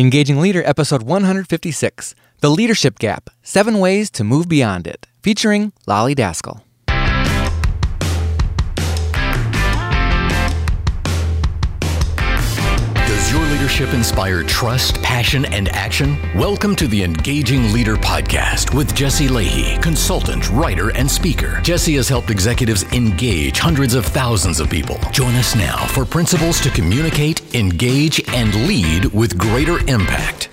Engaging Leader, episode 156 The Leadership Gap Seven Ways to Move Beyond It, featuring Lolly Daskal. Does your leadership inspire trust, passion, and action? Welcome to the Engaging Leader Podcast with Jesse Lahey, consultant, writer, and speaker. Jesse has helped executives engage hundreds of thousands of people. Join us now for principles to communicate, engage, and lead with greater impact.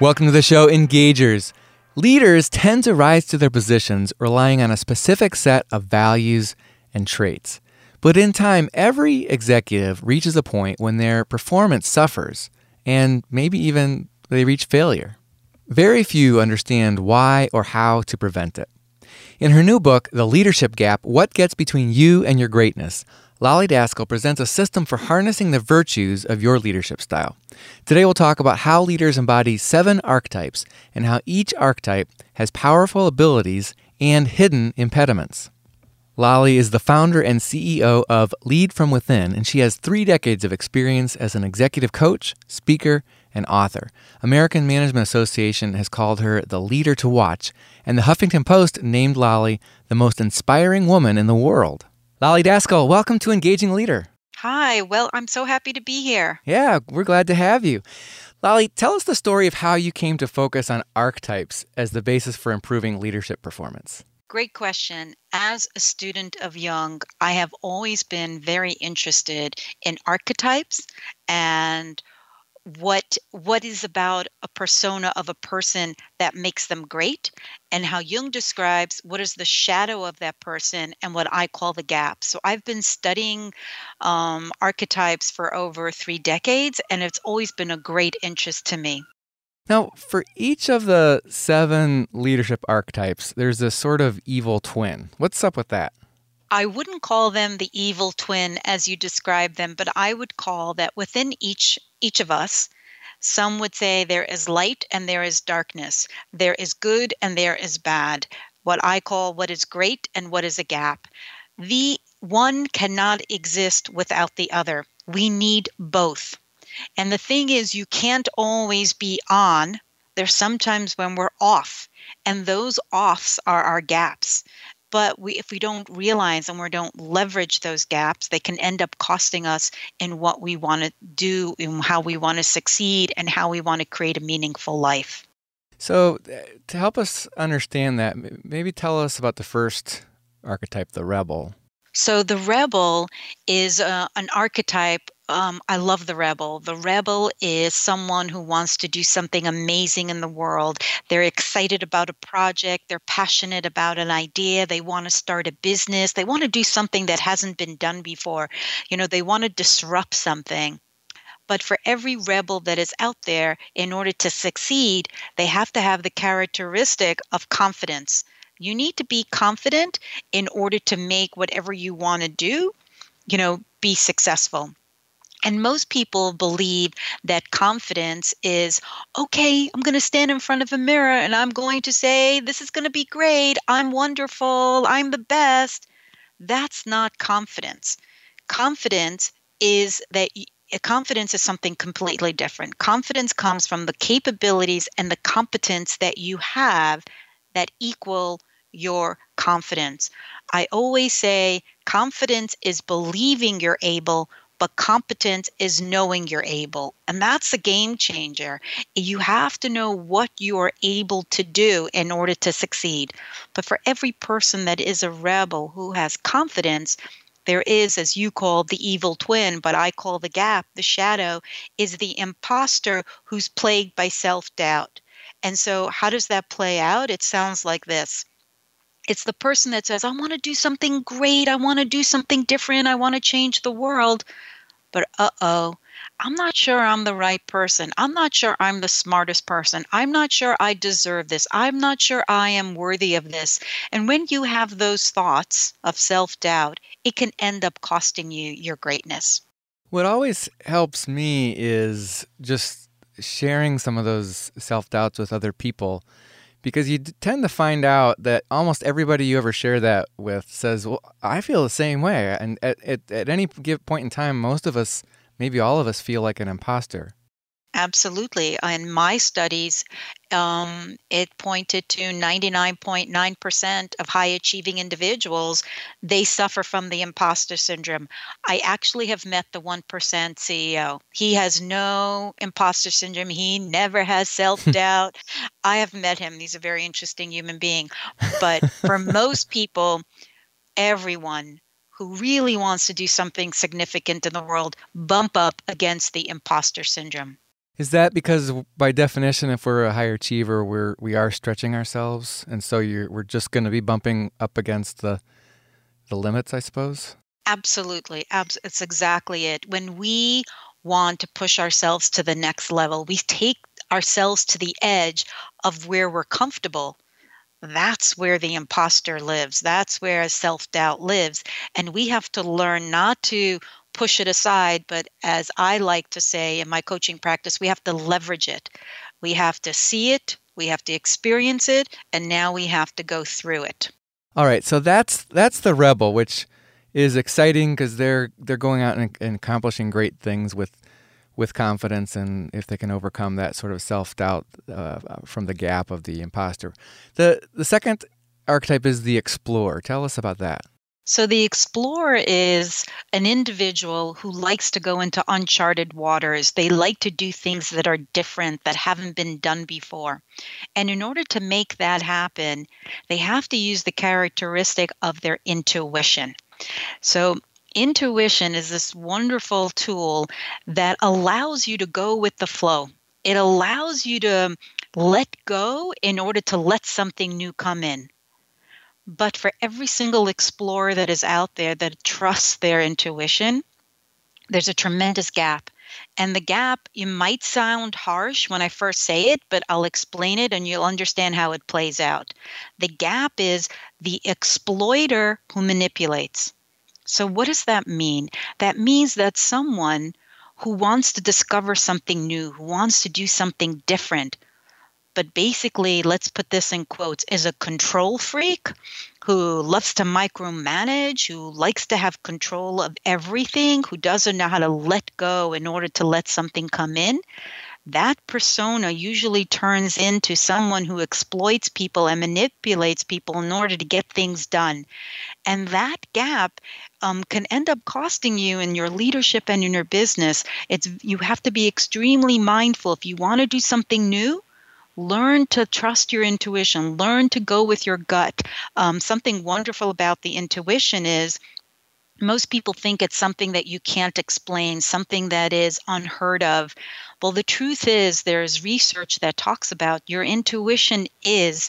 Welcome to the show, Engagers. Leaders tend to rise to their positions relying on a specific set of values and traits. But in time, every executive reaches a point when their performance suffers and maybe even they reach failure. Very few understand why or how to prevent it. In her new book, The Leadership Gap What Gets Between You and Your Greatness, Lolly Daskal presents a system for harnessing the virtues of your leadership style. Today, we'll talk about how leaders embody seven archetypes and how each archetype has powerful abilities and hidden impediments. Lolly is the founder and CEO of Lead From Within, and she has three decades of experience as an executive coach, speaker, and author. American Management Association has called her the leader to watch, and the Huffington Post named Lolly the most inspiring woman in the world. Lolly Daskal, welcome to Engaging Leader. Hi, well, I'm so happy to be here. Yeah, we're glad to have you. Lolly, tell us the story of how you came to focus on archetypes as the basis for improving leadership performance. Great question. As a student of Jung, I have always been very interested in archetypes and what what is about a persona of a person that makes them great and how Jung describes what is the shadow of that person and what I call the gap. So I've been studying um, archetypes for over three decades and it's always been a great interest to me. Now, for each of the seven leadership archetypes, there's a sort of evil twin. What's up with that? I wouldn't call them the evil twin as you describe them, but I would call that within each each of us, some would say there is light and there is darkness. There is good and there is bad. What I call what is great and what is a gap. The one cannot exist without the other. We need both. And the thing is, you can't always be on. There's sometimes when we're off, and those offs are our gaps. But we, if we don't realize and we don't leverage those gaps, they can end up costing us in what we want to do, in how we want to succeed, and how we want to create a meaningful life. So, uh, to help us understand that, maybe tell us about the first archetype, the rebel. So, the rebel is uh, an archetype um, I love the rebel. The rebel is someone who wants to do something amazing in the world. They're excited about a project, they're passionate about an idea, they want to start a business, they want to do something that hasn't been done before. You know, they want to disrupt something. But for every rebel that is out there, in order to succeed, they have to have the characteristic of confidence. You need to be confident in order to make whatever you want to do, you know, be successful. And most people believe that confidence is okay, I'm going to stand in front of a mirror and I'm going to say, This is going to be great. I'm wonderful. I'm the best. That's not confidence. Confidence is that eh, confidence is something completely different. Confidence comes from the capabilities and the competence that you have that equal your confidence. I always say confidence is believing you're able but competence is knowing you're able. And that's a game changer. You have to know what you are able to do in order to succeed. But for every person that is a rebel who has confidence, there is, as you call the evil twin, but I call the gap, the shadow, is the imposter who's plagued by self doubt. And so, how does that play out? It sounds like this it's the person that says, I want to do something great. I want to do something different. I want to change the world. But uh oh, I'm not sure I'm the right person. I'm not sure I'm the smartest person. I'm not sure I deserve this. I'm not sure I am worthy of this. And when you have those thoughts of self doubt, it can end up costing you your greatness. What always helps me is just sharing some of those self doubts with other people because you tend to find out that almost everybody you ever share that with says, Well, I feel the same way. And at, at, at any point in time, most of us maybe all of us feel like an imposter. Absolutely. In my studies, um, it pointed to 99.9% of high achieving individuals, they suffer from the imposter syndrome. I actually have met the 1% CEO. He has no imposter syndrome. He never has self doubt. I have met him. He's a very interesting human being. But for most people, everyone who really wants to do something significant in the world bump up against the imposter syndrome. Is that because, by definition, if we're a high achiever, we're we are stretching ourselves, and so you're we're just going to be bumping up against the the limits, I suppose. Absolutely, Abs- it's exactly it. When we want to push ourselves to the next level, we take ourselves to the edge of where we're comfortable. That's where the imposter lives. That's where self doubt lives. And we have to learn not to push it aside, but as I like to say in my coaching practice, we have to leverage it. We have to see it, we have to experience it, and now we have to go through it. All right, so that's that's the rebel, which is exciting because they're they're going out and, and accomplishing great things with with confidence, and if they can overcome that sort of self doubt uh, from the gap of the imposter. the The second archetype is the explorer. Tell us about that. So the explorer is an individual who likes to go into uncharted waters. They like to do things that are different, that haven't been done before. And in order to make that happen, they have to use the characteristic of their intuition. So intuition is this wonderful tool that allows you to go with the flow. It allows you to let go in order to let something new come in. But for every single explorer that is out there that trusts their intuition, there's a tremendous gap. And the gap, you might sound harsh when I first say it, but I'll explain it and you'll understand how it plays out. The gap is the exploiter who manipulates. So, what does that mean? That means that someone who wants to discover something new, who wants to do something different, but basically, let's put this in quotes, is a control freak who loves to micromanage, who likes to have control of everything, who doesn't know how to let go in order to let something come in. That persona usually turns into someone who exploits people and manipulates people in order to get things done. And that gap um, can end up costing you in your leadership and in your business. It's you have to be extremely mindful if you want to do something new learn to trust your intuition, learn to go with your gut. Um, something wonderful about the intuition is most people think it's something that you can't explain, something that is unheard of. Well, the truth is, there's research that talks about your intuition is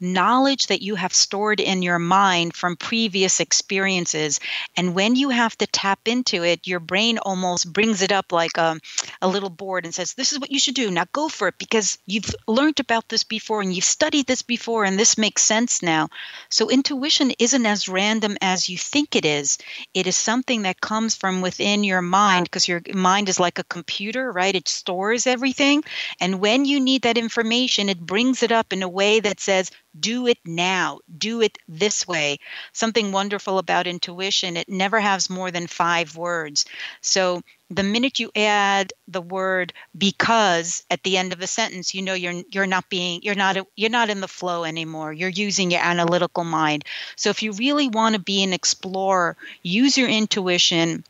knowledge that you have stored in your mind from previous experiences. And when you have to tap into it, your brain almost brings it up like a, a little board and says, This is what you should do. Now go for it because you've learned about this before and you've studied this before and this makes sense now. So intuition isn't as random as you think it is. It is something that comes from within your mind because your mind is like a computer, right? It stores everything. And when you need that information, it brings it up in a way that says, do it now do it this way. Something wonderful about intuition it never has more than five words. So the minute you add the word because at the end of a sentence you know you're you're not being you're not you're not in the flow anymore. You're using your analytical mind. So if you really want to be an explorer use your intuition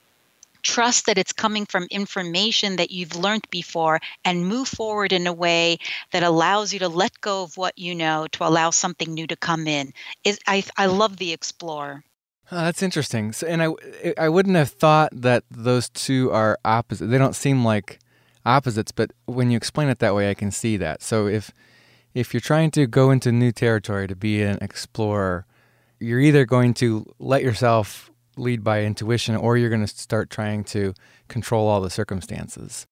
trust that it's coming from information that you've learned before and move forward in a way that allows you to let go of what you know to allow something new to come in. Is I, I love the explorer. Oh, that's interesting. So, and I, I wouldn't have thought that those two are opposite. They don't seem like opposites, but when you explain it that way, I can see that. So if if you're trying to go into new territory to be an explorer, you're either going to let yourself lead by intuition or you're going to start trying to control all the circumstances.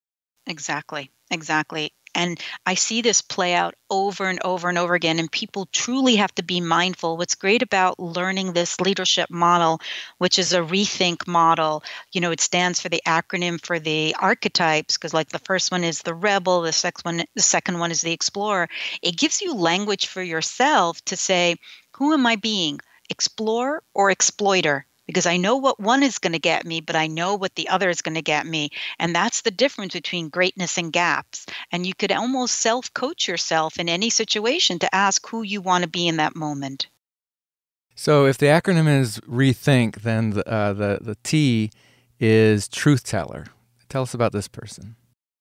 Exactly. Exactly. And I see this play out over and over and over again. And people truly have to be mindful. What's great about learning this leadership model, which is a rethink model, you know, it stands for the acronym for the archetypes, because like the first one is the rebel, the second one, the second one is the explorer. It gives you language for yourself to say, who am I being? Explorer or exploiter? Because I know what one is going to get me, but I know what the other is going to get me. And that's the difference between greatness and gaps. And you could almost self coach yourself in any situation to ask who you want to be in that moment. So if the acronym is rethink, then the, uh, the, the T is truth teller. Tell us about this person.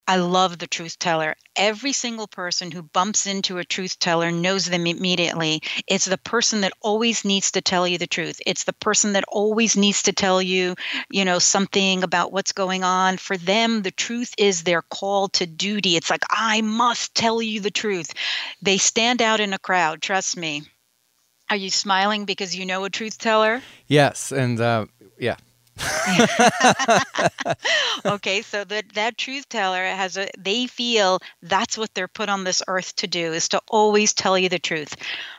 I love the truth teller. Every single person who bumps into a truth teller knows them immediately. It's the person that always needs to tell you the truth. It's the person that always needs to tell you, you know, something about what's going on. For them, the truth is their call to duty. It's like, I must tell you the truth. They stand out in a crowd, trust me. Are you smiling because you know a truth teller? Yes, and uh, yeah, okay, so that that truth teller has a they feel that's what they're put on this earth to do is to always tell you the truth.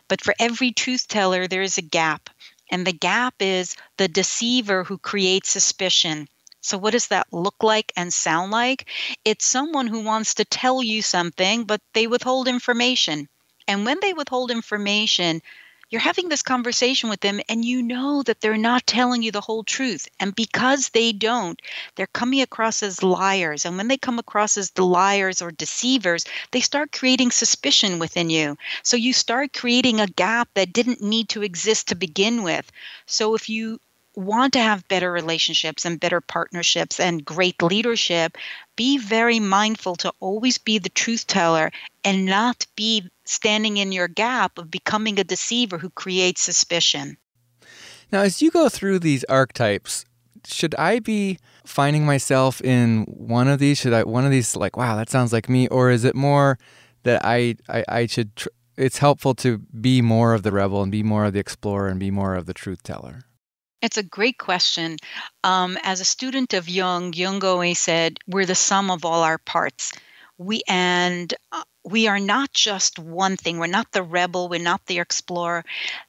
But for every truth teller there is a gap. And the gap is the deceiver who creates suspicion. So, what does that look like and sound like? It's someone who wants to tell you something, but they withhold information. And when they withhold information, you're having this conversation with them and you know that they're not telling you the whole truth. And because they don't, they're coming across as liars. And when they come across as the liars or deceivers, they start creating suspicion within you. So you start creating a gap that didn't need to exist to begin with. So if you want to have better relationships and better partnerships and great leadership, be very mindful to always be the truth teller and not be standing in your gap of becoming a deceiver who creates suspicion. Now, as you go through these archetypes, should I be finding myself in one of these? Should I one of these like, wow, that sounds like me, or is it more that I I, I should? Tr- it's helpful to be more of the rebel and be more of the explorer and be more of the truth teller. It's a great question. Um, as a student of Jung, Jung always said, "We're the sum of all our parts." We and uh, we are not just one thing. We're not the rebel. We're not the explorer.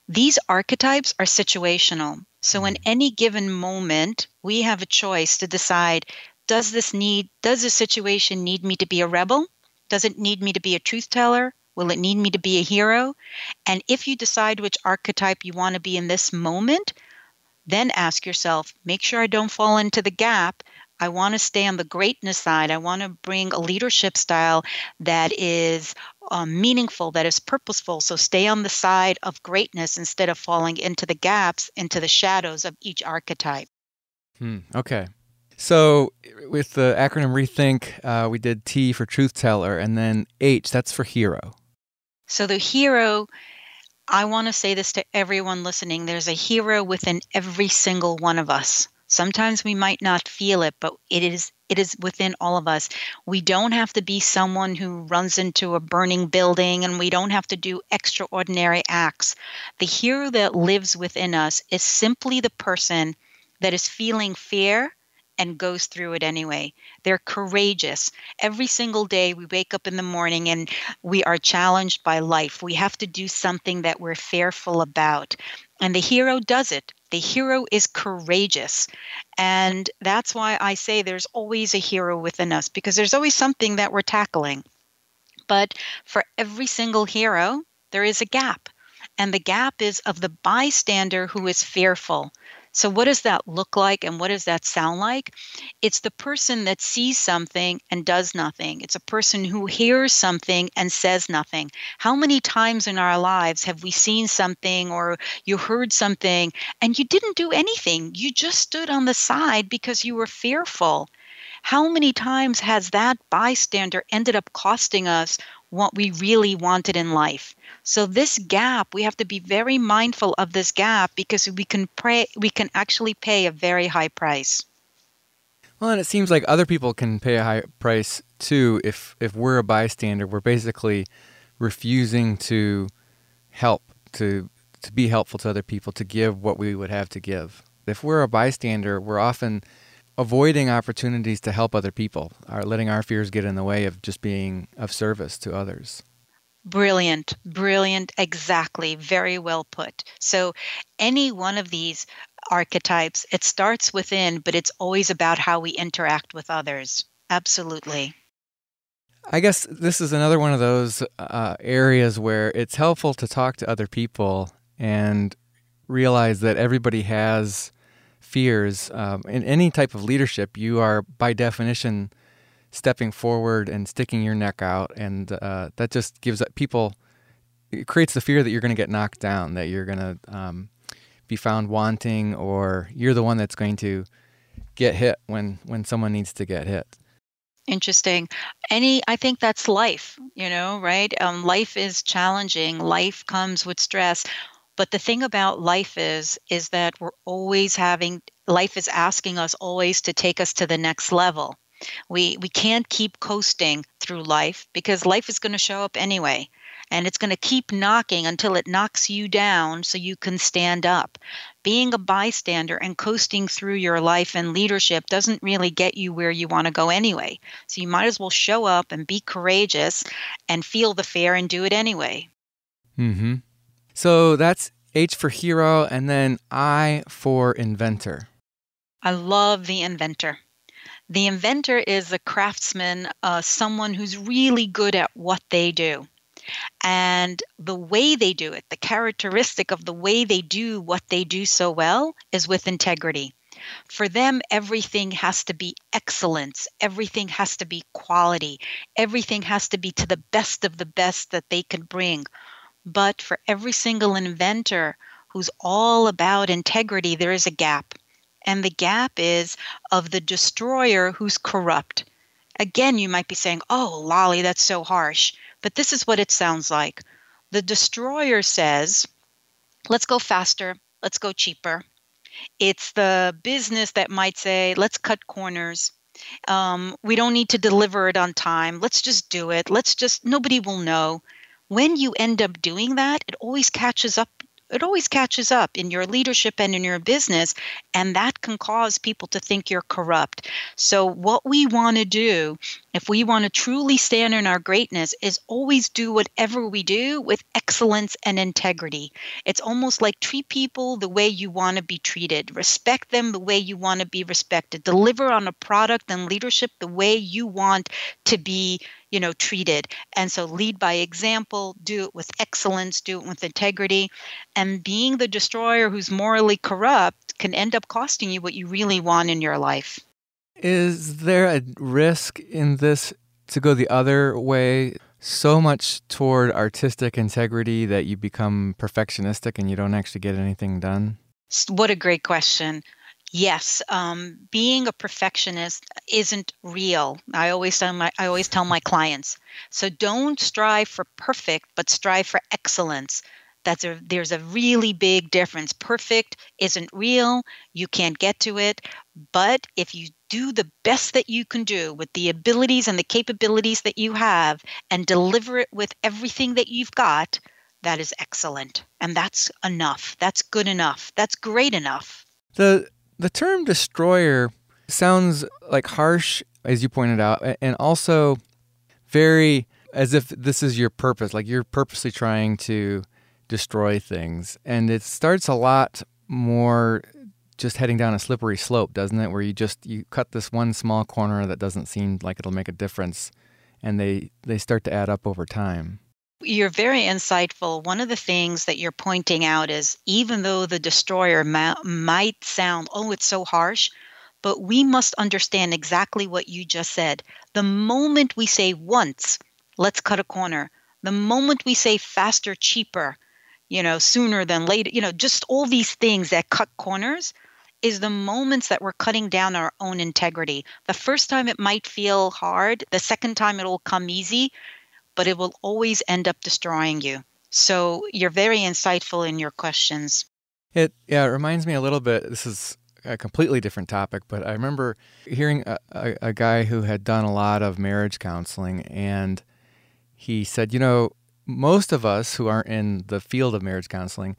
These archetypes are situational. So in mm. any given moment, we have a choice to decide: Does this need? Does this situation need me to be a rebel? Does it need me to be a truth teller? Will it need me to be a hero? And if you decide which archetype you want to be in this moment, then ask yourself make sure I don't fall into the gap. I want to stay on the greatness side. I want to bring a leadership style that is um, meaningful, that is purposeful. So stay on the side of greatness instead of falling into the gaps, into the shadows of each archetype. Hmm, okay. So with the acronym Rethink, uh, we did T for truth teller, and then H, that's for hero. So the hero I want to say this to everyone listening there's a hero within every single one of us. Sometimes we might not feel it, but it is it is within all of us. We don't have to be someone who runs into a burning building and we don't have to do extraordinary acts. The hero that lives within us is simply the person that is feeling fear and goes through it anyway. They're courageous. Every single day we wake up in the morning and we are challenged by life. We have to do something that we're fearful about. And the hero does it. The hero is courageous. And that's why I say there's always a hero within us because there's always something that we're tackling. But for every single hero, there is a gap. And the gap is of the bystander who is fearful. So, what does that look like and what does that sound like? It's the person that sees something and does nothing. It's a person who hears something and says nothing. How many times in our lives have we seen something or you heard something and you didn't do anything? You just stood on the side because you were fearful. How many times has that bystander ended up costing us what we really wanted in life? So this gap, we have to be very mindful of this gap because we can pray we can actually pay a very high price. Well, and it seems like other people can pay a high price too if if we're a bystander, we're basically refusing to help, to to be helpful to other people, to give what we would have to give. If we're a bystander, we're often avoiding opportunities to help other people, are letting our fears get in the way of just being of service to others. Brilliant, brilliant, exactly, very well put. So, any one of these archetypes, it starts within, but it's always about how we interact with others. Absolutely. I guess this is another one of those uh, areas where it's helpful to talk to other people and realize that everybody has fears. Um, in any type of leadership, you are by definition stepping forward and sticking your neck out, and uh, that just gives people it creates the fear that you're going to get knocked down, that you're going to um, be found wanting, or you're the one that's going to get hit when when someone needs to get hit. Interesting. Any, I think that's life. You know, right? Um, life is challenging. Life comes with stress. But the thing about life is, is that we're always having. Life is asking us always to take us to the next level. We we can't keep coasting through life because life is going to show up anyway and it's going to keep knocking until it knocks you down so you can stand up. Being a bystander and coasting through your life and leadership doesn't really get you where you want to go anyway. So you might as well show up and be courageous and feel the fear and do it anyway. Mhm. So that's H for hero and then I for inventor. I love the inventor. The inventor is a craftsman, uh, someone who's really good at what they do. And the way they do it, the characteristic of the way they do what they do so well is with integrity. For them, everything has to be excellence. Everything has to be quality. Everything has to be to the best of the best that they can bring. But for every single inventor who's all about integrity, there is a gap. And the gap is of the destroyer who's corrupt. Again, you might be saying, oh, Lolly, that's so harsh. But this is what it sounds like. The destroyer says, let's go faster, let's go cheaper. It's the business that might say, let's cut corners. Um, we don't need to deliver it on time. Let's just do it. Let's just, nobody will know. When you end up doing that, it always catches up it always catches up in your leadership and in your business, and that can cause people to think you're corrupt. So, what we want to do, if we want to truly stand in our greatness, is always do whatever we do with excellence and integrity. It's almost like treat people the way you want to be treated, respect them the way you want to be respected, deliver on a product and leadership the way you want to be you know treated. And so lead by example do it with excellence do it with integrity. And being the destroyer who's morally corrupt can end up costing you what you really want in your life. Is there a risk in this to go the other way? So much toward artistic integrity that you become perfectionistic and you don't actually get anything done? What a great question yes, um, being a perfectionist isn't real. I always tell my I always tell my clients. So don't strive for perfect, but strive for excellence. That's a there's a really big difference. Perfect isn't real. You can't get to it. But if you do the best that you can do with the abilities and the capabilities that you have and deliver it with everything that you've got, that is excellent. And that's enough. That's good enough. That's great enough. The the term destroyer sounds like harsh, as you pointed out, and also very as if this is your purpose, like you're purposely trying to destroy things. And it starts a lot more just heading down a slippery slope, doesn't it? Where you just you cut this one small corner that doesn't seem like it'll make a difference and they they start to add up over time. You're very insightful. One of the things that you're pointing out is even though the destroyer ma- might sound, oh, it's so harsh, but we must understand exactly what you just said. The moment we say once, let's cut a corner, the moment we say faster, cheaper, you know, sooner than later, you know, just all these things that cut corners is the moments that we're cutting down our own integrity. The first time it might feel hard, the second time it'll come easy but it will always end up destroying you. So you're very insightful in your questions. It yeah, it reminds me a little bit. This is a completely different topic, but I remember hearing a, a, a guy who had done a lot of marriage counseling, and he said, you know, most of us who aren't in the field of marriage counseling,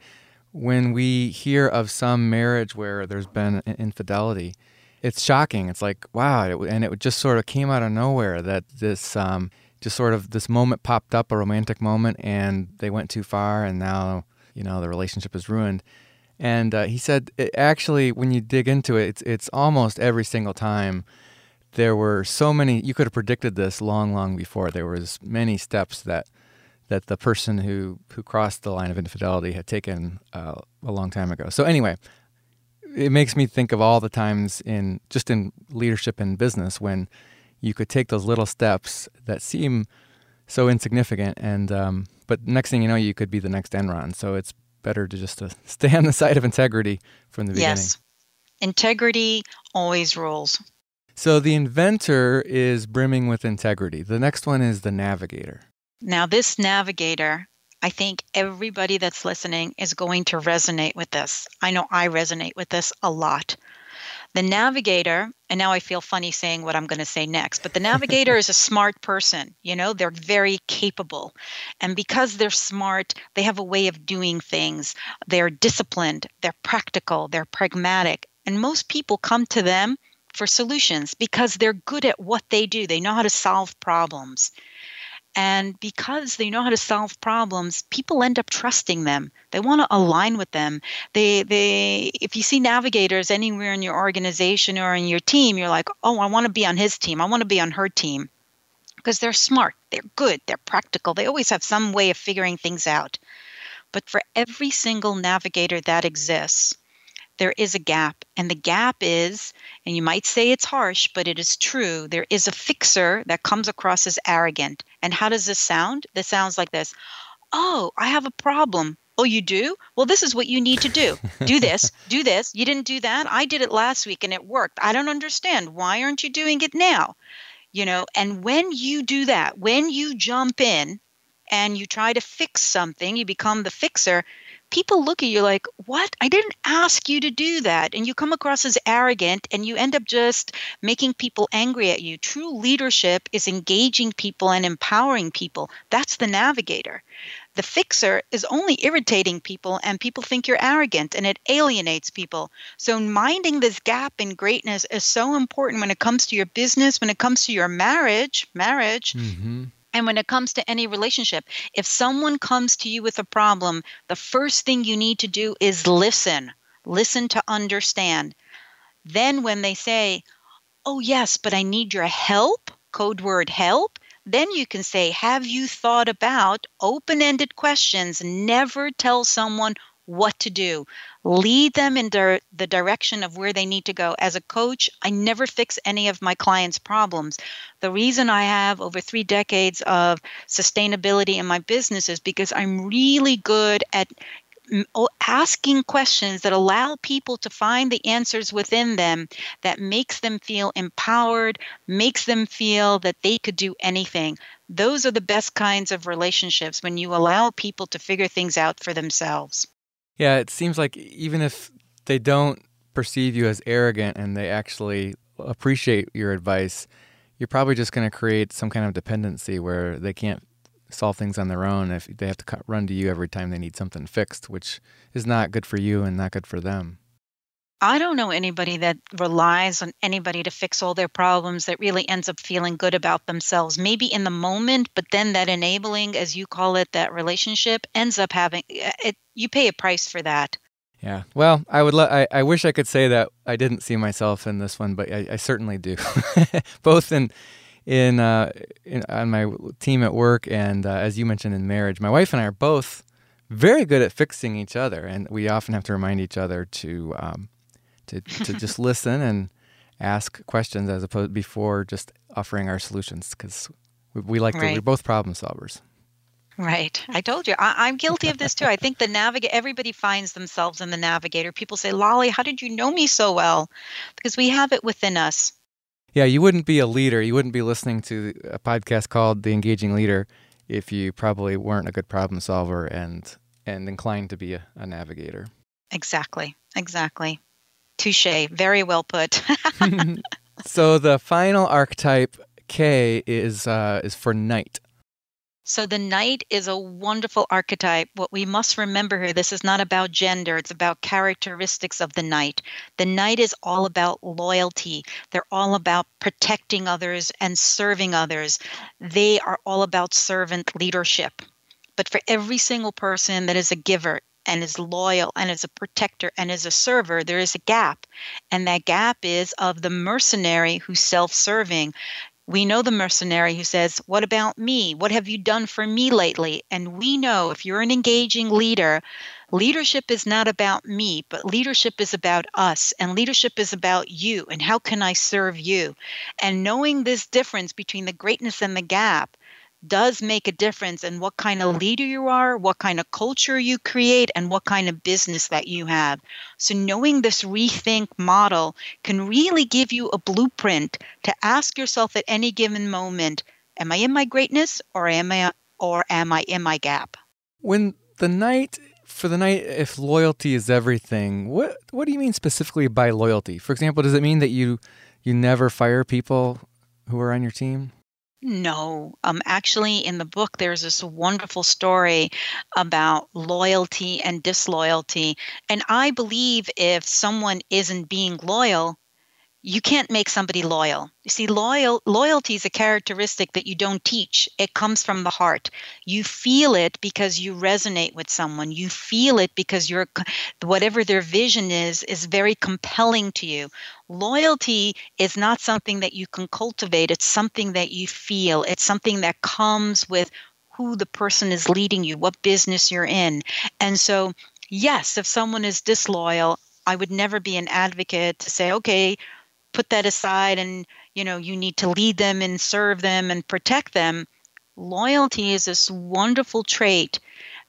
when we hear of some marriage where there's been infidelity, it's shocking. It's like wow, and it just sort of came out of nowhere that this. Um, just sort of this moment popped up, a romantic moment, and they went too far, and now you know the relationship is ruined. And uh, he said, actually, when you dig into it, it's it's almost every single time. There were so many. You could have predicted this long, long before. There was many steps that that the person who who crossed the line of infidelity had taken uh, a long time ago. So anyway, it makes me think of all the times in just in leadership and business when you could take those little steps that seem so insignificant, and um, but next thing you know, you could be the next Enron. So it's better to just to stay on the side of integrity from the beginning. Yes, integrity always rules. So the inventor is brimming with integrity. The next one is the navigator. Now, this navigator, I think everybody that's listening is going to resonate with this. I know I resonate with this a lot. The navigator, and now I feel funny saying what I'm going to say next, but the navigator is a smart person. You know, they're very capable. And because they're smart, they have a way of doing things. They're disciplined, they're practical, they're pragmatic. And most people come to them for solutions because they're good at what they do. They know how to solve problems. And because they know how to solve problems, people end up trusting them. They want to align with them. They they if you see navigators anywhere in your organization or in your team, you're like, "Oh, I want to be on his team. I want to be on her team." Because they're smart, they're good, they're practical. They always have some way of figuring things out. But for every single navigator that exists, there is a gap. And the gap is, and you might say it's harsh, but it is true, there is a fixer that comes across as arrogant. And how does this sound? This sounds like this Oh, I have a problem. Oh, you do? Well, this is what you need to do. Do this, do this. You didn't do that. I did it last week and it worked. I don't understand. Why aren't you doing it now? You know, and when you do that, when you jump in and you try to fix something, you become the fixer, people look at you like, What? I didn't ask you to do that. And you come across as arrogant and you end up just making people angry at you. True leadership is engaging people and empowering people. That's the navigator. The fixer is only irritating people, and people think you're arrogant and it alienates people. So, minding this gap in greatness is so important when it comes to your business, when it comes to your marriage. Marriage. Mm-hmm and when it comes to any relationship, if someone comes to you with a problem, the first thing you need to do is listen. Listen to understand. Then, when they say, Oh, yes, but I need your help, code word help, then you can say, Have you thought about open ended questions? Never tell someone what to do. Lead them in the direction of where they need to go. As a coach, I never fix any of my clients' problems. The reason I have over three decades of sustainability in my business is because I'm really good at asking questions that allow people to find the answers within them that makes them feel empowered makes them feel that they could do anything those are the best kinds of relationships when you allow people to figure things out for themselves yeah, it seems like even if they don't perceive you as arrogant and they actually appreciate your advice, you're probably just going to create some kind of dependency where they can't solve things on their own if they have to run to you every time they need something fixed, which is not good for you and not good for them. I don't know anybody that relies on anybody to fix all their problems that really ends up feeling good about themselves. Maybe in the moment, but then that enabling, as you call it, that relationship ends up having eh, it. You pay a price for that. Yeah. Well, I would. Lo- I, I wish I could say that I didn't see myself in this one, but I, I certainly do. Both in in, uh, in on my team at work and uh, as you mentioned in marriage, my wife and I are both very good at fixing each other, and we often have to remind each other to um, to, to just listen and ask questions as opposed before just offering our solutions because we, we, like right. to, we're both problem solvers. Right. I told you. I, am guilty of this too. I think the navigator, everybody finds themselves in the navigator. People say, Lolly, how did you know me so well? Because we have it within us. Yeah, you wouldn't be a leader. You wouldn't be listening to a podcast called The Engaging Leader if you probably weren't a good problem solver and and inclined to be a, a navigator. Exactly. Exactly. Touche. Very well put. so the final archetype K is uh, is for knight. So the knight is a wonderful archetype. What we must remember here, this is not about gender, it's about characteristics of the knight. The knight is all about loyalty. They're all about protecting others and serving others. They are all about servant leadership. But for every single person that is a giver, and is loyal and is a protector and is a server, there is a gap. And that gap is of the mercenary who's self serving. we know the mercenary who says, What about me? What have you done for me lately? And we know if you're an engaging leader, leadership is not about me, but leadership is about us, and leadership is about you, and how can I serve you? And knowing this difference between the greatness and the gap does make a difference in what kind of leader you are, what kind of culture you create, and what kind of business that you have. So, knowing this rethink model can really give you a blueprint to ask yourself at any given moment Am I in my greatness or am I, or am I in my gap? When the knight for the knight if loyalty is everything what what do you mean specifically by loyalty for example does it mean that you you never fire people who are on your team no. Um, actually, in the book, there's this wonderful story about loyalty and disloyalty. And I believe if someone isn't being loyal, you can't make somebody loyal. You see, loyal loyalty is a characteristic that you don't teach. It comes from the heart. You feel it because you resonate with someone. You feel it because your whatever their vision is is very compelling to you. Loyalty is not something that you can cultivate. It's something that you feel. It's something that comes with who the person is leading you, what business you're in. And so, yes, if someone is disloyal, I would never be an advocate to say, okay, put that aside and you know you need to lead them and serve them and protect them loyalty is this wonderful trait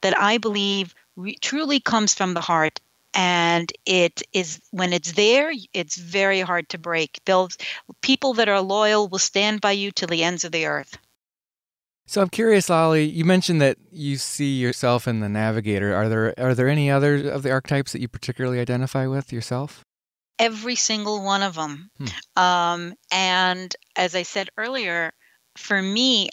that i believe re- truly comes from the heart. And it is when it's there it's very hard to break. They'll people that are loyal will stand by you to the ends of the earth. So i'm curious lolly you mentioned that you see yourself in the navigator. Are there are there any other of the archetypes that you particularly identify with yourself every single one of them. Hmm. Um, and as I said earlier, for me,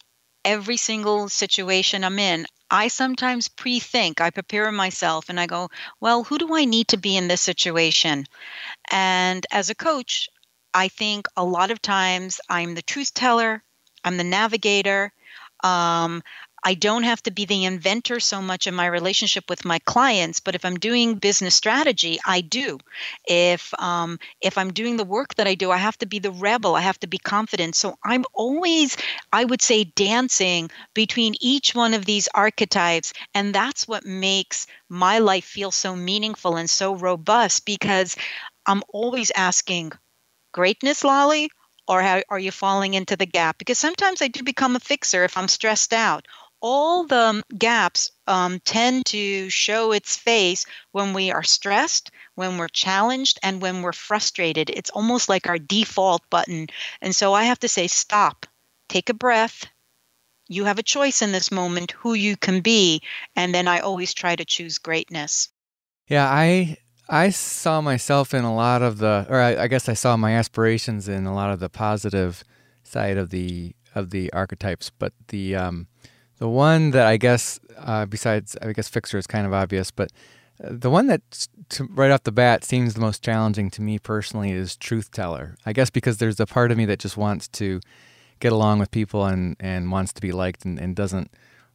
every single situation I'm in, I sometimes pre think, I prepare myself and I go, well, who do I need to be in this situation? And as a coach, I think a lot of times I'm the truth teller, I'm the navigator. Um, I don't have to be the inventor so much in my relationship with my clients, but if I'm doing business strategy, I do. If um, if I'm doing the work that I do, I have to be the rebel. I have to be confident. So I'm always, I would say, dancing between each one of these archetypes, and that's what makes my life feel so meaningful and so robust because I'm always asking, greatness, Lolly, or how, are you falling into the gap? Because sometimes I do become a fixer if I'm stressed out, all the gaps um, tend to show its face when we are stressed, when we're challenged, and when we're frustrated. It's almost like our default button. And so I have to say, stop, take a breath. You have a choice in this moment who you can be. And then I always try to choose greatness. Yeah, I I saw myself in a lot of the, or I, I guess I saw my aspirations in a lot of the positive side of the of the archetypes, but the um, the one that I guess, uh, besides, I guess Fixer is kind of obvious, but uh, the one that to, right off the bat seems the most challenging to me personally is Truth Teller. I guess because there's a part of me that just wants to get along with people and, and wants to be liked and, and doesn't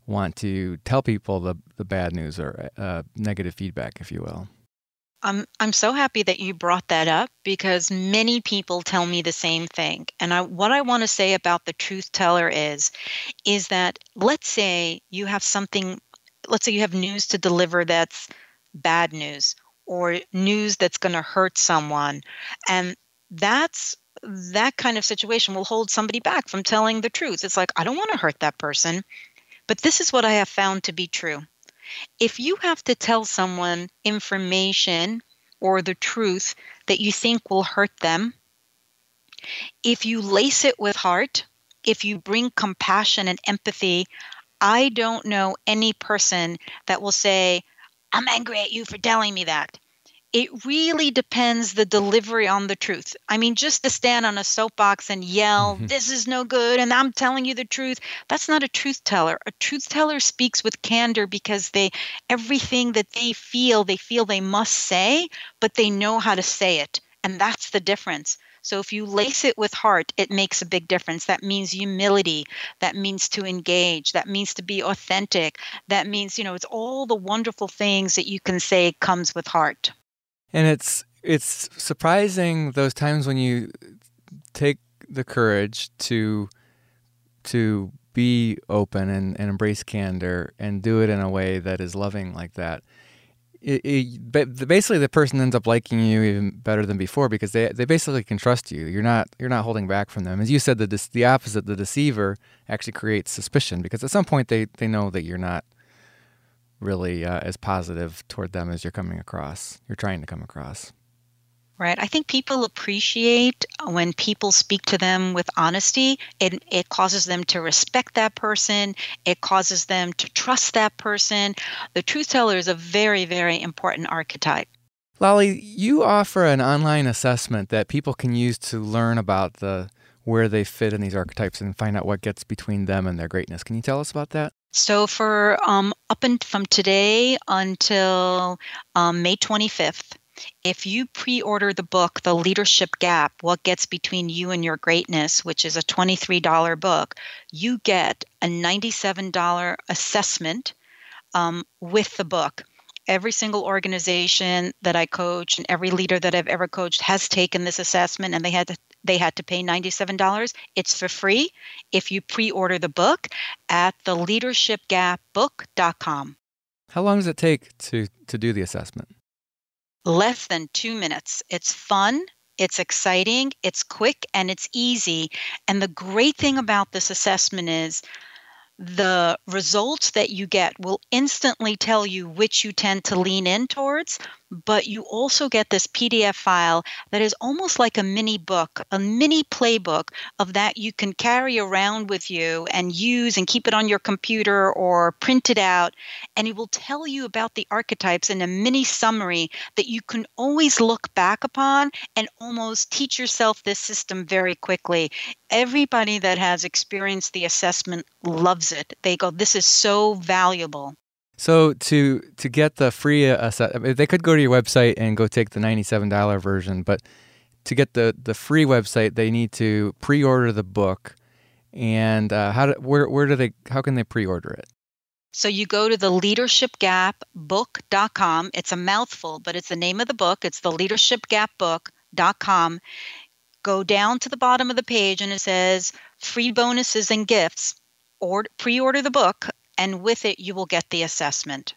want to tell people the, the bad news or uh, negative feedback, if you will. I'm I'm so happy that you brought that up because many people tell me the same thing. And I, what I want to say about the truth teller is is that let's say you have something let's say you have news to deliver that's bad news or news that's going to hurt someone and that's that kind of situation will hold somebody back from telling the truth. It's like I don't want to hurt that person. But this is what I have found to be true if you have to tell someone information or the truth that you think will hurt them, if you lace it with heart, if you bring compassion and empathy, I don't know any person that will say, I'm angry at you for telling me that it really depends the delivery on the truth. I mean, just to stand on a soapbox and yell, mm-hmm. this is no good, and I'm telling you the truth, that's not a truth teller. A truth teller speaks with candor because they everything that they feel, they feel they must say, but they know how to say it. And that's the difference. So if you lace it with heart, it makes a big difference. That means humility. That means to engage. That means to be authentic. That means, you know, it's all the wonderful things that you can say comes with heart. And it's it's surprising those times when you take the courage to to be open and, and embrace candor and do it in a way that is loving like that, it, it, basically the person ends up liking you even better than before because they they basically can trust you. You're not you're not holding back from them. As you said, the the opposite, the deceiver actually creates suspicion because at some point they they know that you're not really uh, as positive toward them as you're coming across. You're trying to come across. Right. I think people appreciate when people speak to them with honesty. It, it causes them to respect that person. It causes them to trust that person. The truth teller is a very, very important archetype. Lolly, you offer an online assessment that people can use to learn about the where they fit in these archetypes and find out what gets between them and their greatness. Can you tell us about that? So for um, up and from today until um, May 25th, if you pre order the book, The Leadership Gap What Gets Between You and Your Greatness, which is a $23 book, you get a $97 assessment um, with the book. Every single organization that I coach and every leader that I've ever coached has taken this assessment and they had to they had to pay $97. It's for free if you pre-order the book at theleadershipgapbook.com. How long does it take to to do the assessment? less than two minutes. It's fun, it's exciting, it's quick, and it's easy. And the great thing about this assessment is the results that you get will instantly tell you which you tend to lean in towards, but you also get this PDF file that is almost like a mini book, a mini playbook of that you can carry around with you and use and keep it on your computer or print it out. And it will tell you about the archetypes in a mini summary that you can always look back upon and almost teach yourself this system very quickly. Everybody that has experienced the assessment loves it. They go, This is so valuable. So to to get the free uh, they could go to your website and go take the ninety seven dollar version, but to get the the free website, they need to pre order the book. And uh, how do, where where do they how can they pre order it? So you go to the leadershipgapbook.com. It's a mouthful, but it's the name of the book. It's the leadershipgapbook.com. Go down to the bottom of the page and it says free bonuses and gifts. Or pre-order the book and with it, you will get the assessment.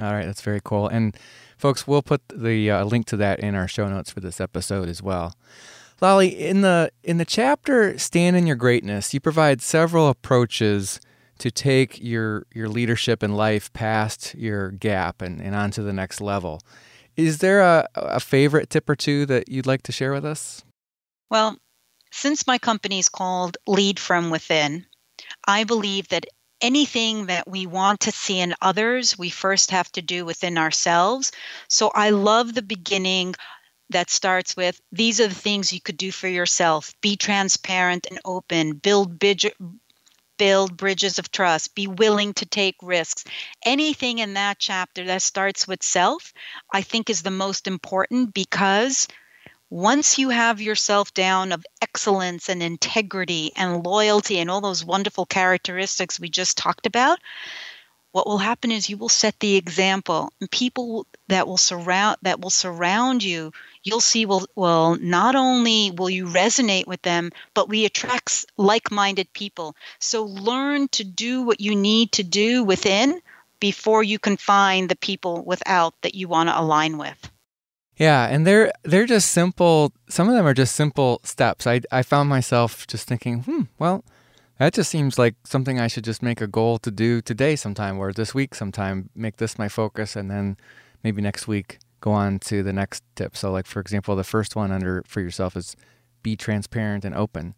All right, that's very cool. And folks, we'll put the uh, link to that in our show notes for this episode as well. Lolly, in the in the chapter "Stand in Your Greatness," you provide several approaches to take your your leadership in life past your gap and, and on to the next level. Is there a, a favorite tip or two that you'd like to share with us? Well, since my company is called Lead from Within, I believe that anything that we want to see in others, we first have to do within ourselves. So I love the beginning that starts with these are the things you could do for yourself be transparent and open, build build bridges of trust, be willing to take risks. Anything in that chapter that starts with self, I think is the most important because once you have yourself down of excellence and integrity and loyalty and all those wonderful characteristics we just talked about, what will happen is you will set the example. And people that will surround that will surround you you'll see will well not only will you resonate with them but we attract like-minded people. So learn to do what you need to do within before you can find the people without that you want to align with yeah, and they're they're just simple. Some of them are just simple steps. I I found myself just thinking, hmm, well, that just seems like something I should just make a goal to do today sometime or this week sometime. Make this my focus, and then maybe next week go on to the next tip. So, like for example, the first one under for yourself is be transparent and open,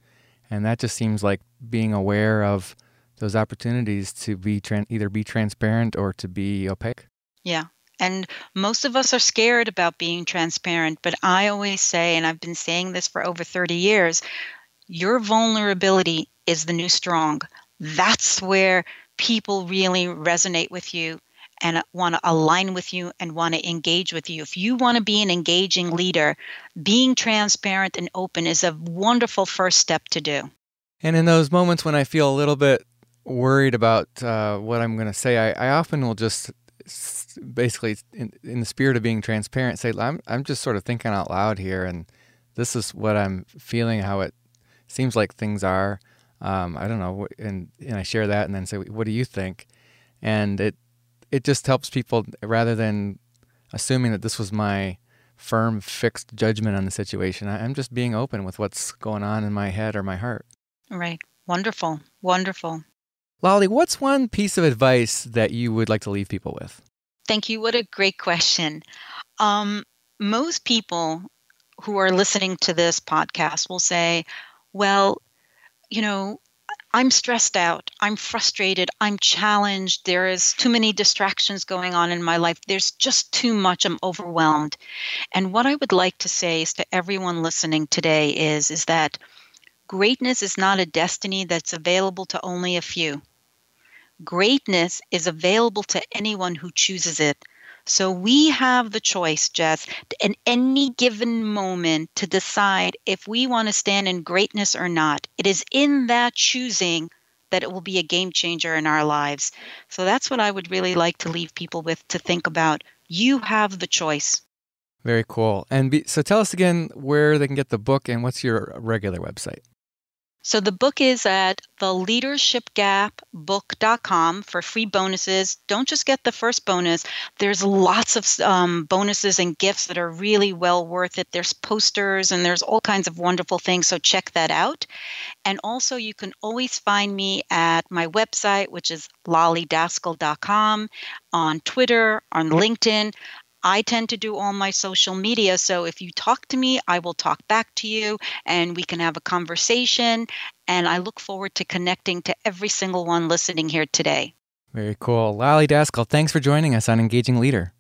and that just seems like being aware of those opportunities to be either be transparent or to be opaque. Yeah, and most of us are scared about being transparent, but I always say, and I've been saying this for over 30 years, your vulnerability is the new strong. That's where people really resonate with you and want to align with you and want to engage with you. If you want to be an engaging leader, being transparent and open is a wonderful first step to do. And in those moments when I feel a little bit worried about uh, what I'm going to say, I, I often will just basically in, in the spirit of being transparent say I'm I'm just sort of thinking out loud here and this is what I'm feeling how it seems like things are um, I don't know, and and I share that, and then say, what do you think? And it it just helps people rather than assuming that this was my firm, fixed judgment on the situation. I, I'm just being open with what's going on in my head or my heart. Right. Wonderful. Wonderful. Lolly, what's one piece of advice that you would like to leave people with? Thank you. What a great question. Um, most people who are listening to this podcast will say, well, you know, I'm stressed out. I'm frustrated. I'm challenged. There is too many distractions going on in my life. There's just too much. I'm overwhelmed. And what I would like to say is to everyone listening today is is that greatness is not a destiny that's available to only a few. Greatness is available to anyone who chooses it. So we have the choice, Jess, in any given moment to decide if we want to stand in greatness or not. It is in that choosing that it will be a game changer in our lives. So that's what I would really like to leave people with to think about. You have the choice. Very cool. And be, so tell us again where they can get the book and what's your regular website. So the book is at theleadershipgapbook.com for free bonuses. Don't just get the first bonus. There's lots of um, bonuses and gifts that are really well worth it. There's posters and there's all kinds of wonderful things. So check that out. And also, you can always find me at my website, which is lollydaskal.com, on Twitter, on LinkedIn. I tend to do all my social media. So if you talk to me, I will talk back to you and we can have a conversation. And I look forward to connecting to every single one listening here today. Very cool. Lolly Daskal, thanks for joining us on Engaging Leader.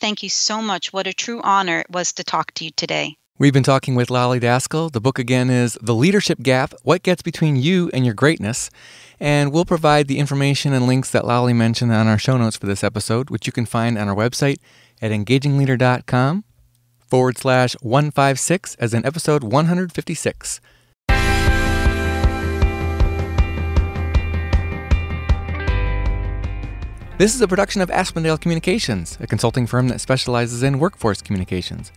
Thank you so much. What a true honor it was to talk to you today. We've been talking with Lolly Daskal. The book again is The Leadership Gap What Gets Between You and Your Greatness. And we'll provide the information and links that Lolly mentioned on our show notes for this episode, which you can find on our website at engagingleader.com forward slash 156 as in episode 156. This is a production of Aspendale Communications, a consulting firm that specializes in workforce communications.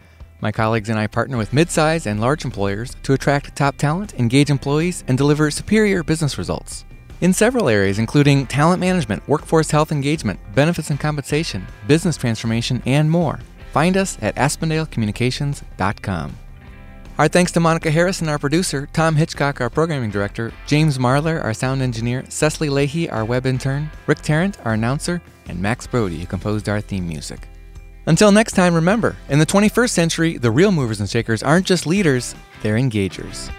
My colleagues and I partner with midsize and large employers to attract top talent, engage employees, and deliver superior business results in several areas, including talent management, workforce health engagement, benefits and compensation, business transformation, and more. Find us at AspendaleCommunications.com. Our thanks to Monica Harrison, our producer, Tom Hitchcock, our programming director, James Marlar, our sound engineer, Cecily Lahey, our web intern, Rick Tarrant, our announcer, and Max Brody, who composed our theme music. Until next time, remember, in the 21st century, the real movers and shakers aren't just leaders, they're engagers.